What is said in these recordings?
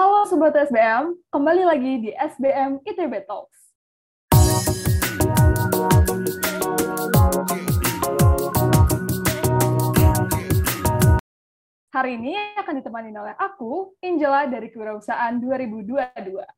Halo Sobat SBM, kembali lagi di SBM ITB Talks. Hari ini akan ditemani oleh aku, Angela dari Kewirausahaan 2022.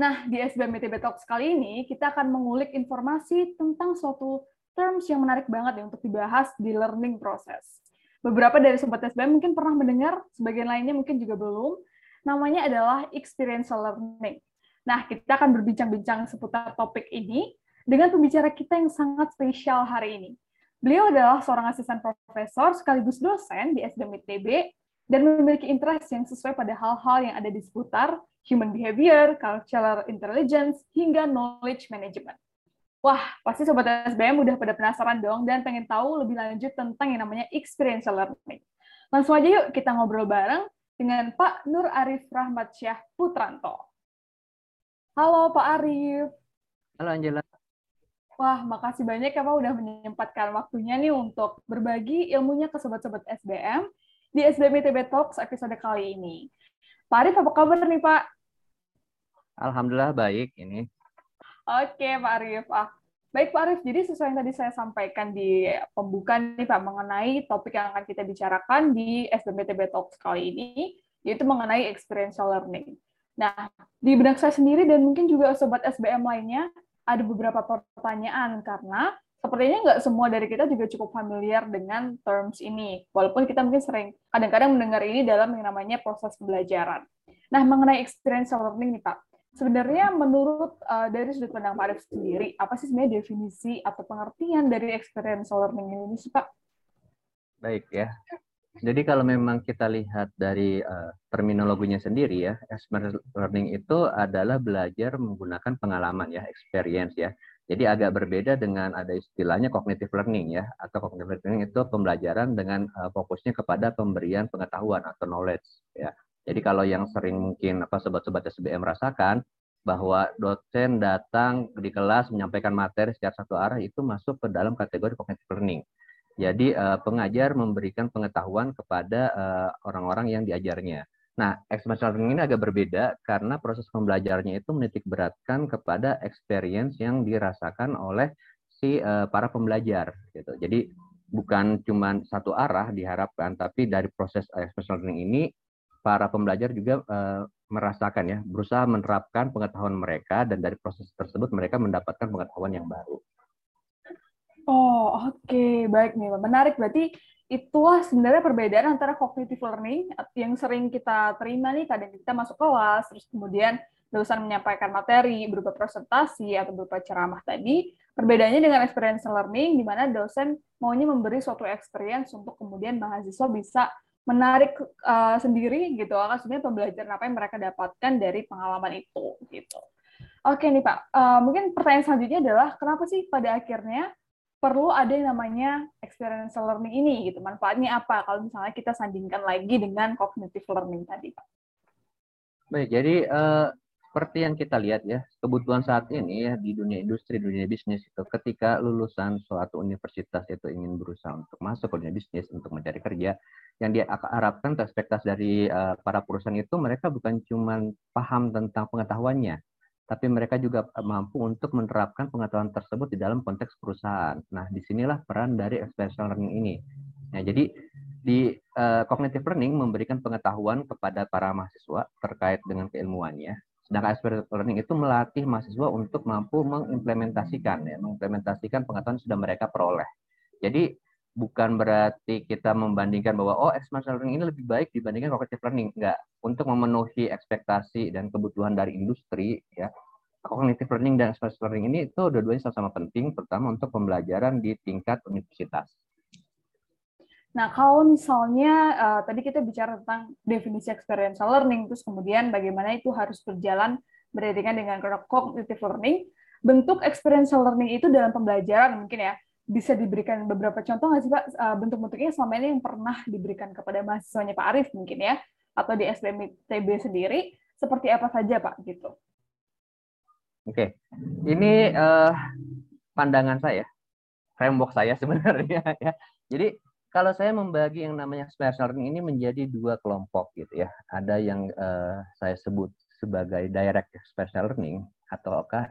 Nah, di SBM ITB Talks kali ini, kita akan mengulik informasi tentang suatu terms yang menarik banget ya untuk dibahas di learning process. Beberapa dari Sobat SBM mungkin pernah mendengar, sebagian lainnya mungkin juga belum. Namanya adalah experiential learning. Nah, kita akan berbincang-bincang seputar topik ini dengan pembicara kita yang sangat spesial hari ini. Beliau adalah seorang asisten profesor sekaligus dosen di SBM ITB dan memiliki interest yang sesuai pada hal-hal yang ada di seputar human behavior, cultural intelligence, hingga knowledge management. Wah, pasti Sobat SBM udah pada penasaran dong dan pengen tahu lebih lanjut tentang yang namanya experiential learning. Langsung aja yuk kita ngobrol bareng dengan Pak Nur Arif Rahmat Syah Putranto. Halo Pak Arif. Halo Angela. Wah, makasih banyak ya Pak udah menyempatkan waktunya nih untuk berbagi ilmunya ke sobat-sobat SBM di SBM ITB Talks episode kali ini. Pak Arif, apa kabar nih Pak? Alhamdulillah baik ini. Oke Pak Arif. Ah, baik Pak Arif, jadi sesuai yang tadi saya sampaikan di pembukaan nih Pak mengenai topik yang akan kita bicarakan di SBM ITB Talks kali ini, yaitu mengenai experiential learning. Nah, di benak saya sendiri dan mungkin juga sobat SBM lainnya, ada beberapa pertanyaan karena sepertinya nggak semua dari kita juga cukup familiar dengan terms ini. Walaupun kita mungkin sering kadang-kadang mendengar ini dalam yang namanya proses pembelajaran. Nah, mengenai experiential learning nih Pak, sebenarnya menurut uh, dari sudut pandang Pak Arif sendiri, apa sih sebenarnya definisi atau pengertian dari experiential learning ini sih Pak? Baik ya. Jadi kalau memang kita lihat dari uh, terminologinya sendiri ya, experiential learning itu adalah belajar menggunakan pengalaman ya, experience ya. Jadi agak berbeda dengan ada istilahnya cognitive learning ya, atau cognitive learning itu pembelajaran dengan uh, fokusnya kepada pemberian pengetahuan atau knowledge ya. Jadi kalau yang sering mungkin apa sobat-sobat SBM rasakan bahwa dosen datang di kelas menyampaikan materi secara satu arah itu masuk ke dalam kategori cognitive learning. Jadi uh, pengajar memberikan pengetahuan kepada uh, orang-orang yang diajarnya. Nah, experiential learning ini agak berbeda karena proses pembelajarannya itu menitik beratkan kepada experience yang dirasakan oleh si uh, para pembelajar gitu. Jadi bukan cuma satu arah diharapkan, tapi dari proses experiential learning ini para pembelajar juga uh, merasakan ya, berusaha menerapkan pengetahuan mereka dan dari proses tersebut mereka mendapatkan pengetahuan yang baru. Oh, oke. Okay. Baik nih, menarik. Berarti itulah sebenarnya perbedaan antara cognitive learning yang sering kita terima nih, kadang kita masuk kelas, terus kemudian dosen menyampaikan materi berupa presentasi atau berupa ceramah tadi, perbedaannya dengan experiential learning, di mana dosen maunya memberi suatu experience untuk kemudian mahasiswa bisa menarik uh, sendiri gitu, sebenarnya pembelajaran apa yang mereka dapatkan dari pengalaman itu gitu. Oke nih Pak, uh, mungkin pertanyaan selanjutnya adalah kenapa sih pada akhirnya perlu ada yang namanya experiential learning ini gitu. Manfaatnya apa kalau misalnya kita sandingkan lagi dengan cognitive learning tadi, Pak? Baik, jadi uh, seperti yang kita lihat ya, kebutuhan saat ini ya di dunia industri, dunia bisnis itu ketika lulusan suatu universitas itu ingin berusaha untuk masuk ke dunia bisnis untuk mencari kerja, yang diharapkan ekspektasi dari uh, para perusahaan itu mereka bukan cuma paham tentang pengetahuannya, tapi mereka juga eh, mampu untuk menerapkan pengetahuan tersebut di dalam konteks perusahaan. Nah, di sinilah peran dari experiential learning ini. Nah, jadi di uh, cognitive learning memberikan pengetahuan kepada para mahasiswa terkait dengan keilmuannya. Sedangkan experiential learning itu melatih mahasiswa untuk mampu mengimplementasikan, ya, mengimplementasikan pengetahuan yang sudah mereka peroleh. Jadi bukan berarti kita membandingkan bahwa oh experiential learning ini lebih baik dibandingkan cognitive learning enggak untuk memenuhi ekspektasi dan kebutuhan dari industri ya cognitive learning dan experiential learning ini itu dua-duanya sama-sama penting terutama untuk pembelajaran di tingkat universitas. Nah, kalau misalnya uh, tadi kita bicara tentang definisi experiential learning, terus kemudian bagaimana itu harus berjalan beriringan dengan cognitive learning, bentuk experiential learning itu dalam pembelajaran mungkin ya, bisa diberikan beberapa contoh nggak sih Pak uh, bentuk-bentuknya selama ini yang pernah diberikan kepada mahasiswanya Pak Arif mungkin ya atau di SBM TB sendiri seperti apa saja Pak gitu? Oke, ini uh, pandangan saya, framework saya sebenarnya ya. Jadi kalau saya membagi yang namanya special learning ini menjadi dua kelompok gitu ya. Ada yang uh, saya sebut sebagai direct special learning ataukah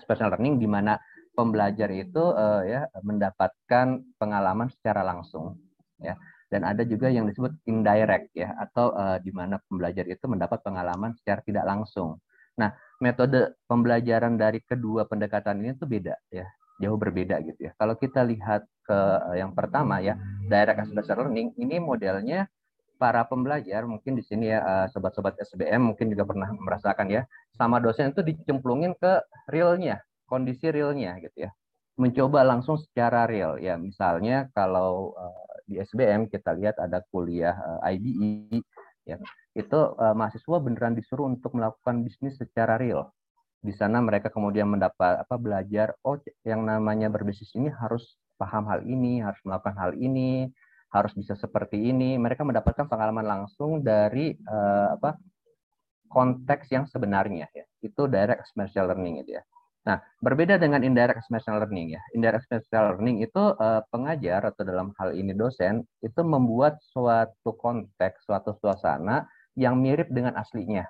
special learning di mana pembelajar itu uh, ya mendapatkan pengalaman secara langsung ya. Dan ada juga yang disebut indirect ya atau uh, di mana pembelajar itu mendapat pengalaman secara tidak langsung. Nah, metode pembelajaran dari kedua pendekatan ini itu beda ya jauh berbeda gitu ya. Kalau kita lihat ke yang pertama ya, direct assessment learning ini modelnya para pembelajar mungkin di sini ya eh, sobat-sobat SBM mungkin juga pernah merasakan ya, sama dosen itu dicemplungin ke realnya, kondisi realnya gitu ya. Mencoba langsung secara real ya. Misalnya kalau uh, di SBM kita lihat ada kuliah eh, IBE ya. Itu mahasiswa beneran disuruh untuk melakukan bisnis secara real di sana mereka kemudian mendapat apa belajar oh yang namanya berbisnis ini harus paham hal ini harus melakukan hal ini harus bisa seperti ini. Mereka mendapatkan pengalaman langsung dari uh, apa konteks yang sebenarnya ya. Itu direct experiential learning itu ya. Nah berbeda dengan indirect experiential learning ya. Indirect experiential learning itu uh, pengajar atau dalam hal ini dosen itu membuat suatu konteks suatu suasana yang mirip dengan aslinya.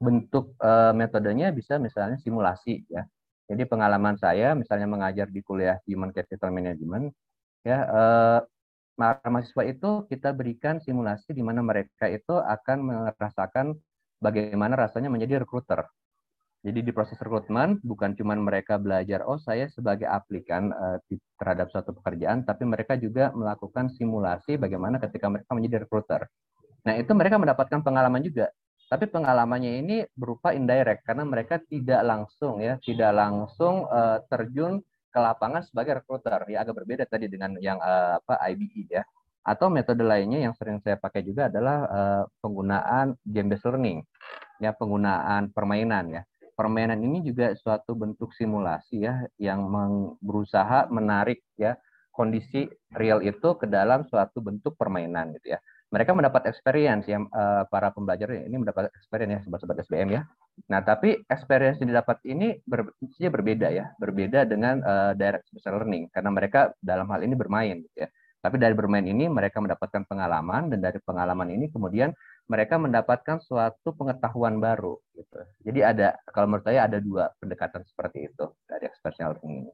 Bentuk uh, metodenya bisa misalnya simulasi ya. Jadi pengalaman saya misalnya mengajar di kuliah Human Capital Management ya uh, mahasiswa itu kita berikan simulasi di mana mereka itu akan merasakan bagaimana rasanya menjadi recruiter. Jadi di proses rekrutmen bukan cuma mereka belajar oh saya sebagai aplikan uh, terhadap suatu pekerjaan tapi mereka juga melakukan simulasi bagaimana ketika mereka menjadi recruiter. Nah, itu mereka mendapatkan pengalaman juga tapi pengalamannya ini berupa indirect karena mereka tidak langsung ya tidak langsung uh, terjun ke lapangan sebagai recruiter ya agak berbeda tadi dengan yang uh, apa IBE ya. Atau metode lainnya yang sering saya pakai juga adalah uh, penggunaan game based learning ya penggunaan permainan ya. Permainan ini juga suatu bentuk simulasi ya yang berusaha menarik ya kondisi real itu ke dalam suatu bentuk permainan gitu ya mereka mendapat experience yang uh, para pembelajar ini mendapat experience ya sobat-sobat SBM ya. Nah, tapi experience yang didapat ini ber, berbeda ya, berbeda dengan uh, direct special learning karena mereka dalam hal ini bermain gitu ya. Tapi dari bermain ini mereka mendapatkan pengalaman dan dari pengalaman ini kemudian mereka mendapatkan suatu pengetahuan baru gitu. Jadi ada kalau menurut saya ada dua pendekatan seperti itu dari special learning ini.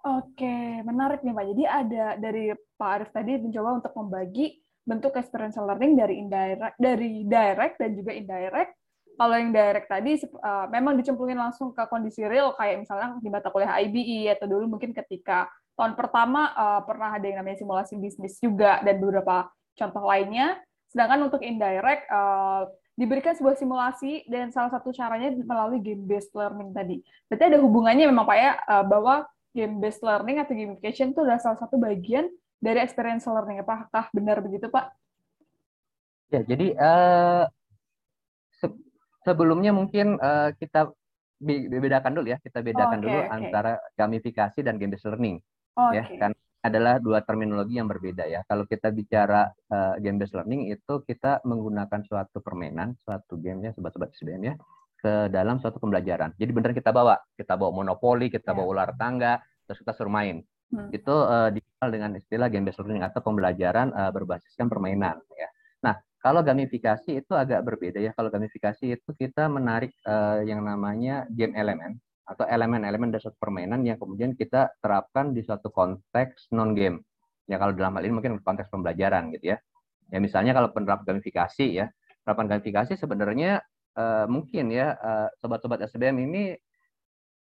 Oke, menarik nih Pak. Jadi ada dari Pak Arif tadi mencoba untuk membagi bentuk experiential learning dari indirect dari direct dan juga indirect. Kalau yang direct tadi uh, memang dicemplungin langsung ke kondisi real kayak misalnya di mata kuliah IBE atau dulu mungkin ketika tahun pertama uh, pernah ada yang namanya simulasi bisnis juga dan beberapa contoh lainnya. Sedangkan untuk indirect uh, diberikan sebuah simulasi dan salah satu caranya melalui game based learning tadi. Berarti ada hubungannya memang Pak ya bahwa game based learning atau gamification itu adalah salah satu bagian dari experience learning. Apakah benar begitu, Pak? Ya, jadi uh, se sebelumnya mungkin uh, kita bedakan dulu ya, kita bedakan oh, okay, dulu okay. antara gamifikasi dan game based learning. Oh, ya, kan adalah dua terminologi yang berbeda ya. Kalau kita bicara uh, game based learning itu kita menggunakan suatu permainan, suatu game ya, sobat-sobat SBM ya, ke dalam suatu pembelajaran. Jadi benar kita bawa, kita bawa monopoli, kita bawa ya. ular tangga, terus kita suruh main. Hmm. Itu uh, dikenal dengan istilah game based learning atau pembelajaran uh, berbasiskan permainan ya. Nah, kalau gamifikasi itu agak berbeda ya. Kalau gamifikasi itu kita menarik uh, yang namanya game elemen atau elemen-elemen dari suatu permainan yang kemudian kita terapkan di suatu konteks non game. Ya kalau dalam hal ini mungkin konteks pembelajaran gitu ya. Ya misalnya kalau penerapan gamifikasi ya, penerapan gamifikasi sebenarnya uh, mungkin ya sobat-sobat SBM ini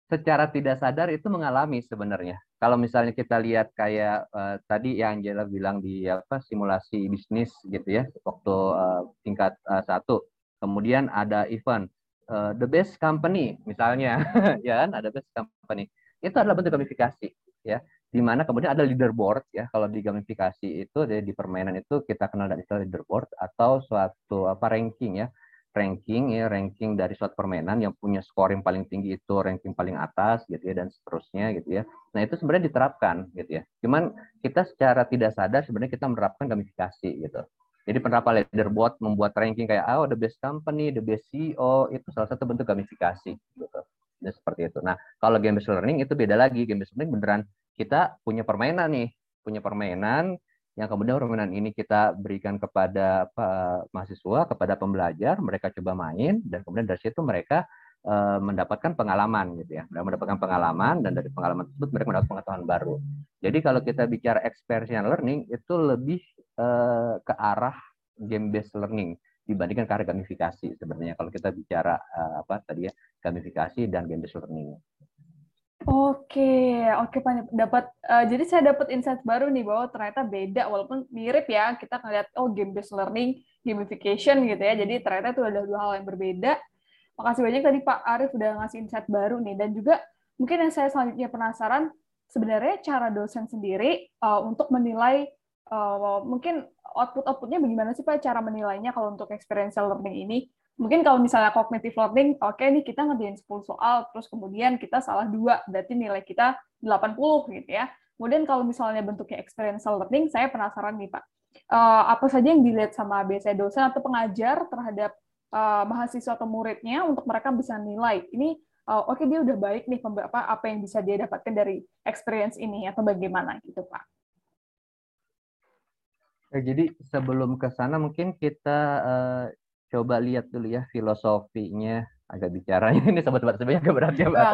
secara tidak sadar itu mengalami sebenarnya. Kalau misalnya kita lihat kayak uh, tadi yang Angela bilang di apa simulasi bisnis gitu ya waktu uh, tingkat uh, satu, kemudian ada event uh, the best company misalnya, ya kan? Ada best company. Itu adalah bentuk gamifikasi ya. Di mana kemudian ada leaderboard ya. Kalau di gamifikasi itu di permainan itu kita kenal dari istilah leaderboard atau suatu apa ranking ya ranking ya ranking dari suatu permainan yang punya skor yang paling tinggi itu ranking paling atas gitu ya dan seterusnya gitu ya. Nah itu sebenarnya diterapkan gitu ya. Cuman kita secara tidak sadar sebenarnya kita menerapkan gamifikasi gitu. Jadi penerapan leaderboard membuat ranking kayak oh the best company, the best CEO itu salah satu bentuk gamifikasi gitu. Dan seperti itu. Nah kalau game based learning itu beda lagi. Game based learning beneran kita punya permainan nih punya permainan yang kemudian permainan ini kita berikan kepada mahasiswa, kepada pembelajar, mereka coba main dan kemudian dari situ mereka uh, mendapatkan pengalaman gitu ya, mendapatkan pengalaman dan dari pengalaman tersebut mereka mendapat pengetahuan baru. Jadi kalau kita bicara experiential learning itu lebih uh, ke arah game based learning dibandingkan ke arah gamifikasi sebenarnya kalau kita bicara uh, apa tadi ya gamifikasi dan game based learning. Oke, oke Pak. Dapat uh, jadi saya dapat insight baru nih bahwa ternyata beda walaupun mirip ya. Kita ngeliat oh game based learning, gamification gitu ya. Jadi ternyata itu ada dua hal yang berbeda. Makasih banyak tadi Pak Arief udah ngasih insight baru nih dan juga mungkin yang saya selanjutnya penasaran sebenarnya cara dosen sendiri uh, untuk menilai uh, mungkin output-outputnya bagaimana sih Pak cara menilainya kalau untuk experiential learning ini? Mungkin kalau misalnya cognitive learning, oke okay, nih kita ngerjain 10 soal, terus kemudian kita salah dua, berarti nilai kita 80 gitu ya. Kemudian kalau misalnya bentuknya experiential learning, saya penasaran nih Pak, uh, apa saja yang dilihat sama biasanya dosen atau pengajar terhadap uh, mahasiswa atau muridnya untuk mereka bisa nilai ini uh, oke okay, dia udah baik nih apa apa yang bisa dia dapatkan dari experience ini atau bagaimana gitu Pak. Jadi sebelum ke sana mungkin kita coba lihat dulu ya filosofinya agak bicaranya ini sobat-sobat sebenarnya agak berat ya Pak.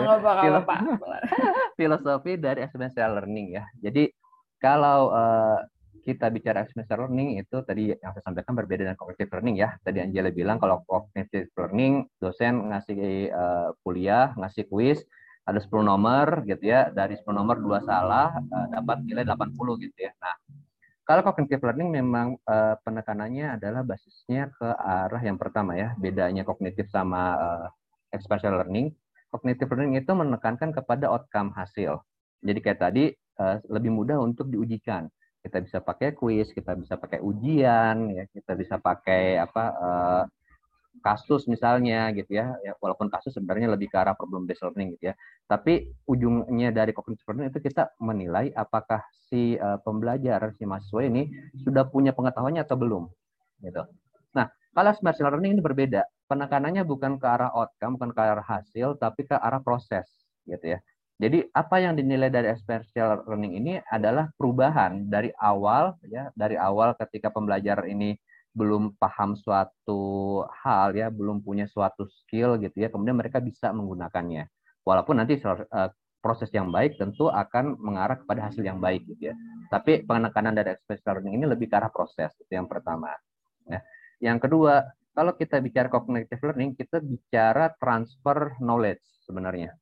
Filosofi dari experiential learning ya. Jadi kalau uh, kita bicara experiential learning itu tadi yang saya sampaikan berbeda dengan cognitive learning ya. Tadi Angela bilang kalau cognitive learning dosen ngasih uh, kuliah, ngasih kuis ada 10 nomor gitu ya. Dari 10 nomor dua salah uh, dapat nilai 80 gitu ya. Nah, kalau cognitive learning memang uh, penekanannya adalah basisnya ke arah yang pertama ya, bedanya kognitif sama uh, experiential learning. Cognitive learning itu menekankan kepada outcome hasil. Jadi kayak tadi uh, lebih mudah untuk diujikan. Kita bisa pakai quiz, kita bisa pakai ujian, ya, kita bisa pakai apa uh, kasus misalnya gitu ya, ya walaupun kasus sebenarnya lebih ke arah problem based learning gitu ya tapi ujungnya dari cognitive learning itu kita menilai apakah si uh, pembelajar si mahasiswa ini sudah punya pengetahuannya atau belum gitu. Nah kalau machine learning ini berbeda. Penekanannya bukan ke arah outcome bukan ke arah hasil tapi ke arah proses gitu ya. Jadi apa yang dinilai dari experiential learning ini adalah perubahan dari awal ya dari awal ketika pembelajar ini belum paham suatu hal ya, belum punya suatu skill gitu ya, kemudian mereka bisa menggunakannya. Walaupun nanti uh, proses yang baik tentu akan mengarah kepada hasil yang baik gitu ya. Tapi penekanan dari experiential learning ini lebih ke arah proses itu yang pertama. Ya. Yang kedua, kalau kita bicara cognitive learning, kita bicara transfer knowledge sebenarnya.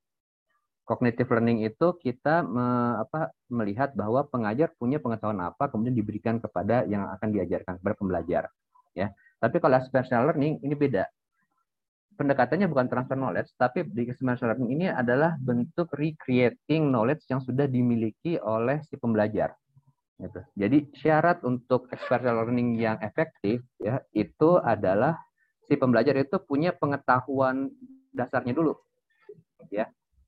Cognitive learning itu kita me, apa, melihat bahwa pengajar punya pengetahuan apa, kemudian diberikan kepada yang akan diajarkan kepada pembelajar ya. Tapi kalau experiential learning ini beda. Pendekatannya bukan transfer knowledge, tapi di experiential learning ini adalah bentuk recreating knowledge yang sudah dimiliki oleh si pembelajar. Gitu. Jadi syarat untuk experiential learning yang efektif ya itu adalah si pembelajar itu punya pengetahuan dasarnya dulu, ya.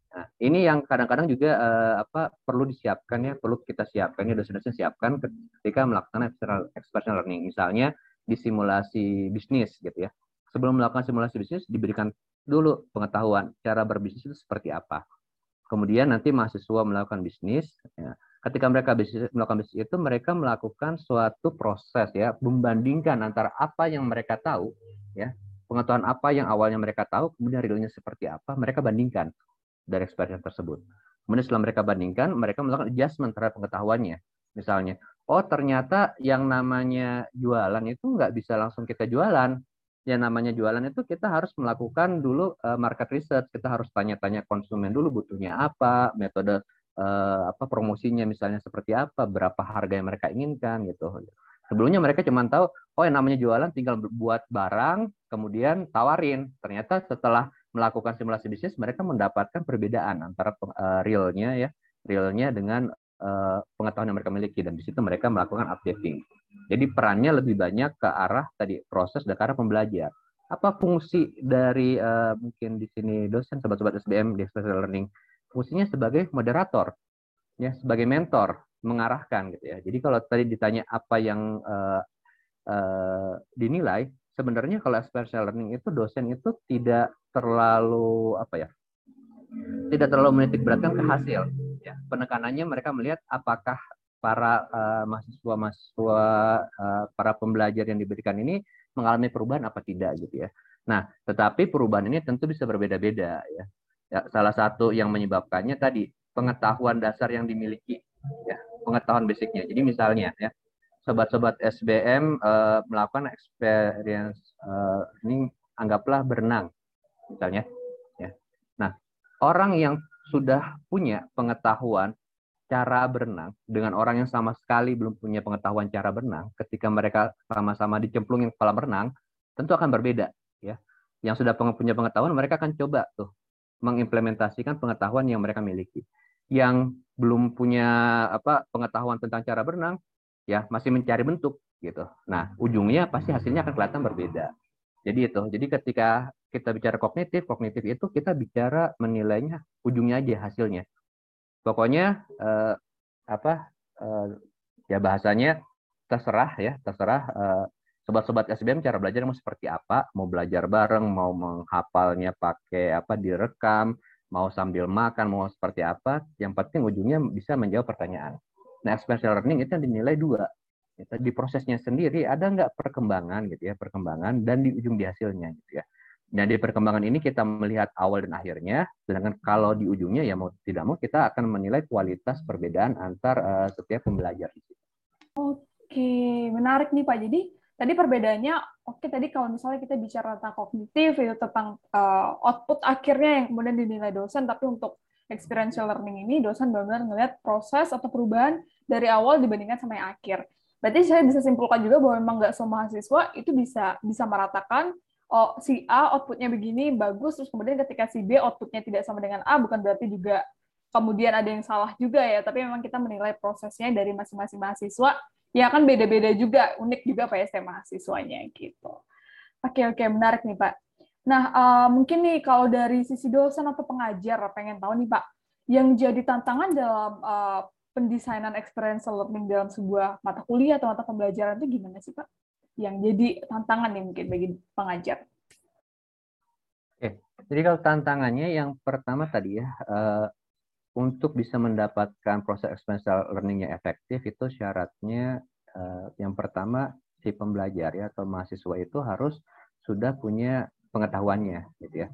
Nah, ini yang kadang-kadang juga uh, apa perlu disiapkan ya, perlu kita siapkan ya dosen-dosen siapkan ketika melakukan experiential learning. Misalnya di simulasi bisnis gitu ya. Sebelum melakukan simulasi bisnis diberikan dulu pengetahuan cara berbisnis itu seperti apa. Kemudian nanti mahasiswa melakukan bisnis. Ya. Ketika mereka bisnis, melakukan bisnis itu mereka melakukan suatu proses ya, membandingkan antara apa yang mereka tahu ya, pengetahuan apa yang awalnya mereka tahu, kemudian realnya seperti apa, mereka bandingkan dari experience tersebut. Kemudian setelah mereka bandingkan, mereka melakukan adjustment terhadap pengetahuannya. Misalnya, oh ternyata yang namanya jualan itu nggak bisa langsung kita jualan. Yang namanya jualan itu kita harus melakukan dulu uh, market research, kita harus tanya-tanya konsumen dulu butuhnya apa, metode uh, apa promosinya misalnya seperti apa, berapa harga yang mereka inginkan gitu. Sebelumnya mereka cuma tahu, oh yang namanya jualan tinggal buat barang, kemudian tawarin. Ternyata setelah melakukan simulasi bisnis, mereka mendapatkan perbedaan antara uh, realnya ya, realnya dengan uh, pengetahuan yang mereka miliki dan di situ mereka melakukan updating. Jadi perannya lebih banyak ke arah tadi proses dan ke arah pembelajar. Apa fungsi dari uh, mungkin di sini dosen sobat-sobat SBM di special learning? Fungsinya sebagai moderator, ya sebagai mentor, mengarahkan gitu ya. Jadi kalau tadi ditanya apa yang uh, uh, dinilai, sebenarnya kalau special learning itu dosen itu tidak terlalu apa ya, tidak terlalu menitik beratkan ke hasil ya penekanannya mereka melihat apakah para uh, mahasiswa-mahasiswa uh, para pembelajar yang diberikan ini mengalami perubahan apa tidak gitu ya. Nah, tetapi perubahan ini tentu bisa berbeda-beda ya. ya. Salah satu yang menyebabkannya tadi pengetahuan dasar yang dimiliki ya, pengetahuan basicnya. Jadi misalnya ya, sobat-sobat SBM uh, melakukan experience uh, ini anggaplah berenang misalnya ya. Nah, orang yang sudah punya pengetahuan cara berenang dengan orang yang sama sekali belum punya pengetahuan cara berenang, ketika mereka sama-sama dicemplungin kolam renang, tentu akan berbeda, ya. Yang sudah punya pengetahuan, mereka akan coba tuh mengimplementasikan pengetahuan yang mereka miliki. Yang belum punya apa pengetahuan tentang cara berenang, ya masih mencari bentuk gitu. Nah, ujungnya pasti hasilnya akan kelihatan berbeda. Jadi itu. Jadi ketika kita bicara kognitif, kognitif itu kita bicara menilainya ujungnya aja hasilnya. Pokoknya eh, apa eh, ya bahasanya terserah ya terserah eh, sobat-sobat SBM cara belajar mau seperti apa mau belajar bareng mau menghafalnya pakai apa direkam mau sambil makan mau seperti apa yang penting ujungnya bisa menjawab pertanyaan. Nah experiential learning itu yang dinilai dua di prosesnya sendiri ada nggak perkembangan gitu ya perkembangan dan di ujung di hasilnya gitu ya Nah, di perkembangan ini kita melihat awal dan akhirnya, sedangkan kalau di ujungnya ya mau tidak mau kita akan menilai kualitas perbedaan antar uh, setiap pembelajar. Oke, menarik nih Pak. Jadi tadi perbedaannya, oke tadi kalau misalnya kita bicara tentang kognitif itu tentang uh, output akhirnya yang kemudian dinilai dosen, tapi untuk experiential learning ini dosen benar-benar melihat proses atau perubahan dari awal dibandingkan sama yang akhir. Berarti saya bisa simpulkan juga bahwa memang nggak semua mahasiswa itu bisa bisa meratakan oh si A outputnya begini bagus terus kemudian ketika si B outputnya tidak sama dengan A bukan berarti juga kemudian ada yang salah juga ya tapi memang kita menilai prosesnya dari masing-masing mahasiswa ya kan beda-beda juga unik juga PST mahasiswanya gitu. Oke oke menarik nih Pak. Nah uh, mungkin nih kalau dari sisi dosen atau pengajar pengen tahu nih Pak yang jadi tantangan dalam uh, pendesainan experiential learning dalam sebuah mata kuliah atau mata pembelajaran itu gimana sih Pak? yang jadi tantangan nih mungkin bagi pengajar? Oke, jadi kalau tantangannya yang pertama tadi ya, uh, untuk bisa mendapatkan proses experiential learning yang efektif itu syaratnya uh, yang pertama si pembelajar ya atau mahasiswa itu harus sudah punya pengetahuannya gitu ya.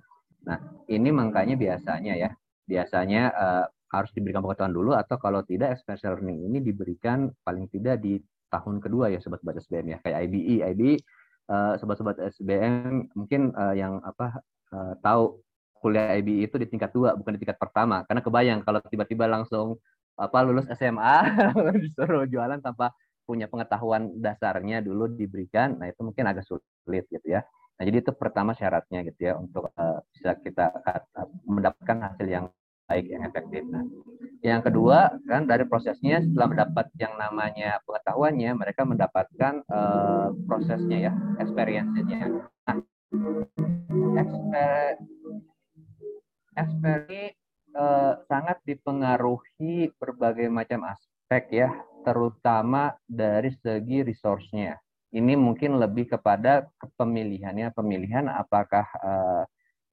Nah ini makanya biasanya ya biasanya uh, harus diberikan pengetahuan dulu atau kalau tidak experiential learning ini diberikan paling tidak di tahun kedua ya sobat-sobat SBM ya. Kayak IBE IBE uh, sobat-sobat SBM mungkin uh, yang apa uh, tahu kuliah IBE itu di tingkat dua bukan di tingkat pertama. Karena kebayang kalau tiba-tiba langsung apa lulus SMA disuruh jualan tanpa punya pengetahuan dasarnya dulu diberikan nah itu mungkin agak sulit gitu ya. Nah jadi itu pertama syaratnya gitu ya untuk uh, bisa kita mendapatkan hasil yang baik yang efektif. Nah, yang kedua kan dari prosesnya setelah mendapat yang namanya pengetahuannya, mereka mendapatkan uh, prosesnya ya, experience-nya. Nah, uh, sangat dipengaruhi berbagai macam aspek ya, terutama dari segi resource-nya. Ini mungkin lebih kepada kepemilihannya, pemilihan apakah uh,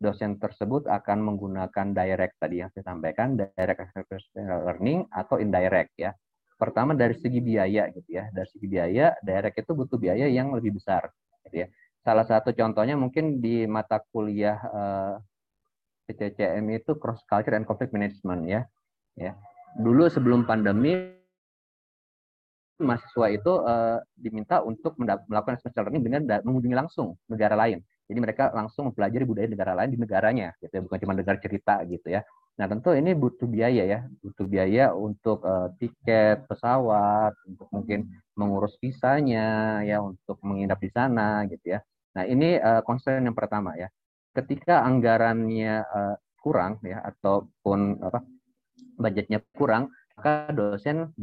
dosen tersebut akan menggunakan direct tadi yang saya sampaikan, direct experiential learning atau indirect ya. Pertama dari segi biaya gitu ya. Dari segi biaya, direct itu butuh biaya yang lebih besar gitu ya. Salah satu contohnya mungkin di mata kuliah eh, PCCM itu cross culture and conflict management ya. Ya. Dulu sebelum pandemi mahasiswa itu uh, diminta untuk melakukan special learning dengan mengunjungi langsung negara lain. Jadi mereka langsung mempelajari budaya negara lain di negaranya, gitu ya, bukan cuma dengar cerita gitu ya. Nah tentu ini butuh biaya ya, butuh biaya untuk uh, tiket pesawat, untuk mungkin mengurus visanya, ya, untuk menginap di sana gitu ya. Nah ini uh, concern yang pertama ya. Ketika anggarannya uh, kurang ya, ataupun apa budgetnya kurang, maka dosen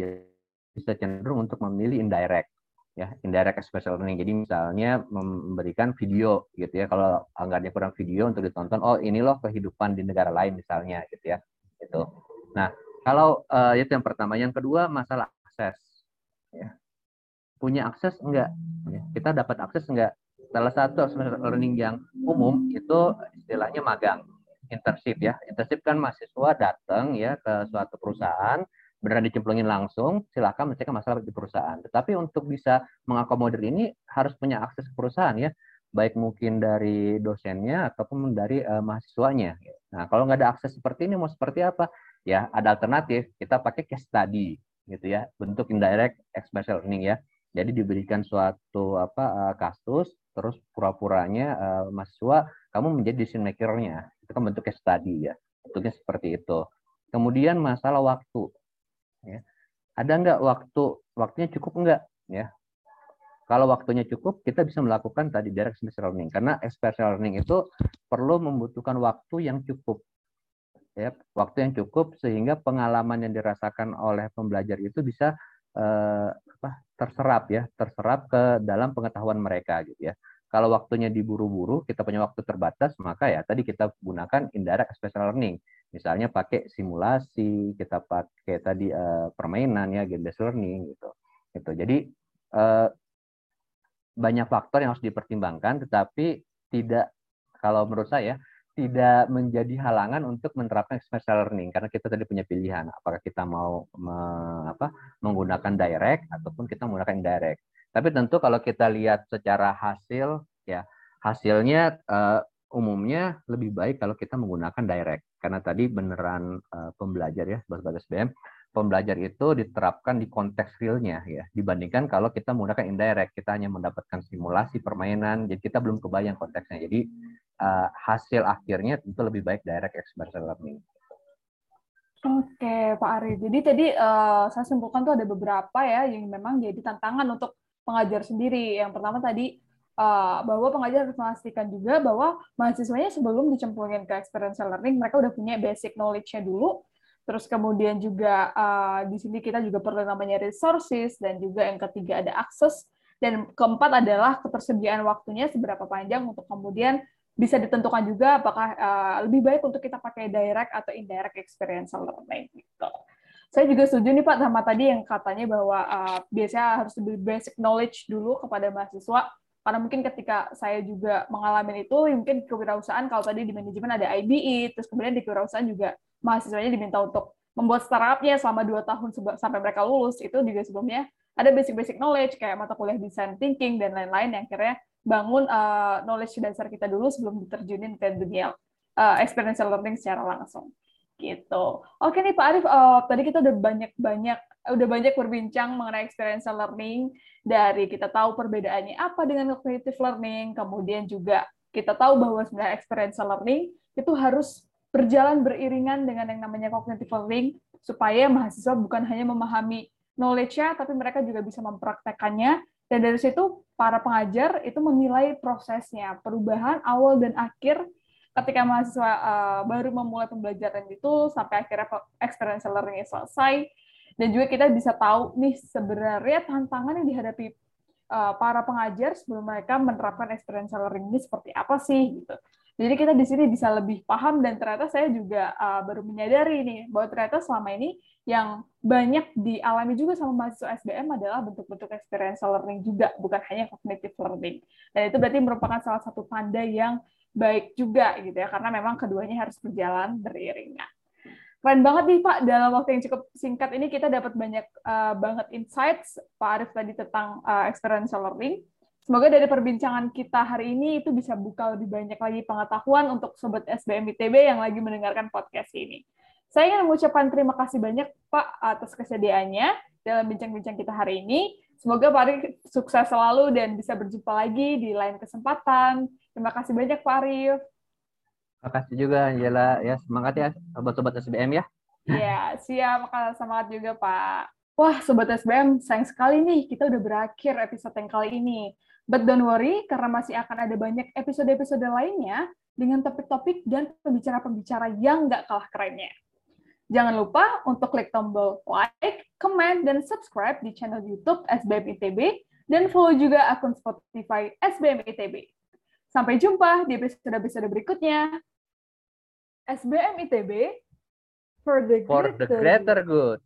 bisa cenderung untuk memilih indirect ya indirect special learning. Jadi misalnya memberikan video gitu ya. Kalau anggarannya kurang video untuk ditonton, oh ini loh kehidupan di negara lain misalnya gitu ya. Itu. Nah, kalau uh, itu yang pertama, yang kedua masalah akses. Ya. Punya akses enggak? Ya. Kita dapat akses enggak? Salah satu special learning yang umum itu istilahnya magang, internship ya. Internship kan mahasiswa datang ya ke suatu perusahaan benar dicemplungin langsung, silakan menyelesaikan masalah di perusahaan. Tetapi untuk bisa mengakomodir ini harus punya akses ke perusahaan ya, baik mungkin dari dosennya ataupun dari uh, mahasiswanya. Nah, kalau nggak ada akses seperti ini mau seperti apa? Ya, ada alternatif. Kita pakai case study gitu ya, bentuk indirect experiential learning ya. Jadi diberikan suatu apa uh, kasus, terus pura-puranya uh, mahasiswa kamu menjadi decision maker-nya. Itu kan bentuk case study ya. Bentuknya seperti itu. Kemudian masalah waktu ya. Ada nggak waktu waktunya cukup nggak ya? Kalau waktunya cukup, kita bisa melakukan tadi direct experiential learning karena experiential learning itu perlu membutuhkan waktu yang cukup. Ya, waktu yang cukup sehingga pengalaman yang dirasakan oleh pembelajar itu bisa eh, apa, terserap ya, terserap ke dalam pengetahuan mereka gitu ya. Kalau waktunya diburu-buru, kita punya waktu terbatas, maka ya tadi kita gunakan indirect experiential learning Misalnya pakai simulasi, kita pakai tadi uh, permainan ya, game based learning gitu. Gitu. Jadi uh, banyak faktor yang harus dipertimbangkan, tetapi tidak kalau menurut saya tidak menjadi halangan untuk menerapkan experiential learning karena kita tadi punya pilihan apakah kita mau me, apa, menggunakan direct ataupun kita menggunakan indirect. Tapi tentu kalau kita lihat secara hasil ya hasilnya uh, umumnya lebih baik kalau kita menggunakan direct karena tadi beneran uh, pembelajar ya sebagai SBM pembelajar itu diterapkan di konteks realnya ya dibandingkan kalau kita menggunakan indirect kita hanya mendapatkan simulasi permainan jadi kita belum kebayang konteksnya jadi uh, hasil akhirnya tentu lebih baik direct experiential learning. Oke Pak Ari, jadi tadi uh, saya simpulkan tuh ada beberapa ya yang memang jadi tantangan untuk pengajar sendiri. Yang pertama tadi uh, bahwa pengajar harus memastikan juga bahwa mahasiswanya sebelum dicemplungin ke experiential learning mereka udah punya basic knowledge-nya dulu. Terus kemudian juga uh, di sini kita juga perlu namanya resources dan juga yang ketiga ada akses. Dan keempat adalah ketersediaan waktunya seberapa panjang untuk kemudian bisa ditentukan juga apakah uh, lebih baik untuk kita pakai direct atau indirect experiential learning gitu. Saya juga setuju nih Pak sama tadi yang katanya bahwa uh, biasanya harus lebih basic knowledge dulu kepada mahasiswa karena mungkin ketika saya juga mengalami itu mungkin kewirausahaan kalau tadi di manajemen ada IBE terus kemudian di kewirausahaan juga mahasiswanya diminta untuk membuat startupnya selama dua tahun sampai mereka lulus itu juga sebelumnya ada basic-basic knowledge kayak mata kuliah design thinking dan lain-lain yang akhirnya bangun uh, knowledge dasar kita dulu sebelum diterjunin ke dunia uh, experiential learning secara langsung gitu. Oke nih Pak Arif, uh, tadi kita udah banyak-banyak udah banyak berbincang mengenai experiential learning. Dari kita tahu perbedaannya apa dengan cognitive learning, kemudian juga kita tahu bahwa sebenarnya experiential learning itu harus berjalan beriringan dengan yang namanya cognitive learning supaya mahasiswa bukan hanya memahami knowledge-nya tapi mereka juga bisa mempraktekannya. Dan dari situ para pengajar itu menilai prosesnya, perubahan awal dan akhir ketika mahasiswa uh, baru memulai pembelajaran itu sampai akhirnya experiential learning selesai dan juga kita bisa tahu nih sebenarnya tantangan yang dihadapi uh, para pengajar sebelum mereka menerapkan experiential learning ini seperti apa sih gitu. Jadi kita di sini bisa lebih paham dan ternyata saya juga uh, baru menyadari nih bahwa ternyata selama ini yang banyak dialami juga sama mahasiswa SBM adalah bentuk-bentuk experiential learning juga, bukan hanya cognitive learning. Dan itu berarti merupakan salah satu tanda yang baik juga gitu ya karena memang keduanya harus berjalan beriringan. Keren banget nih Pak, dalam waktu yang cukup singkat ini kita dapat banyak uh, banget insights Pak Arif tadi tentang uh, experiential learning. Semoga dari perbincangan kita hari ini itu bisa buka lebih banyak lagi pengetahuan untuk Sobat SBM ITB yang lagi mendengarkan podcast ini. Saya ingin mengucapkan terima kasih banyak Pak atas kesediaannya dalam bincang-bincang kita hari ini. Semoga Pak Arif sukses selalu dan bisa berjumpa lagi di lain kesempatan. Terima kasih banyak Pak Arif. Terima kasih juga Angela ya semangat ya sobat-sobat SBM ya. Iya siap semangat juga Pak. Wah sobat SBM sayang sekali nih kita udah berakhir episode yang kali ini. But don't worry karena masih akan ada banyak episode-episode lainnya dengan topik-topik dan pembicara-pembicara yang nggak kalah kerennya. Jangan lupa untuk klik tombol like, comment, dan subscribe di channel YouTube SBM ITB dan follow juga akun Spotify SBM ITB. Sampai jumpa di episode-episode berikutnya. SBM ITB for the greater, for the greater good.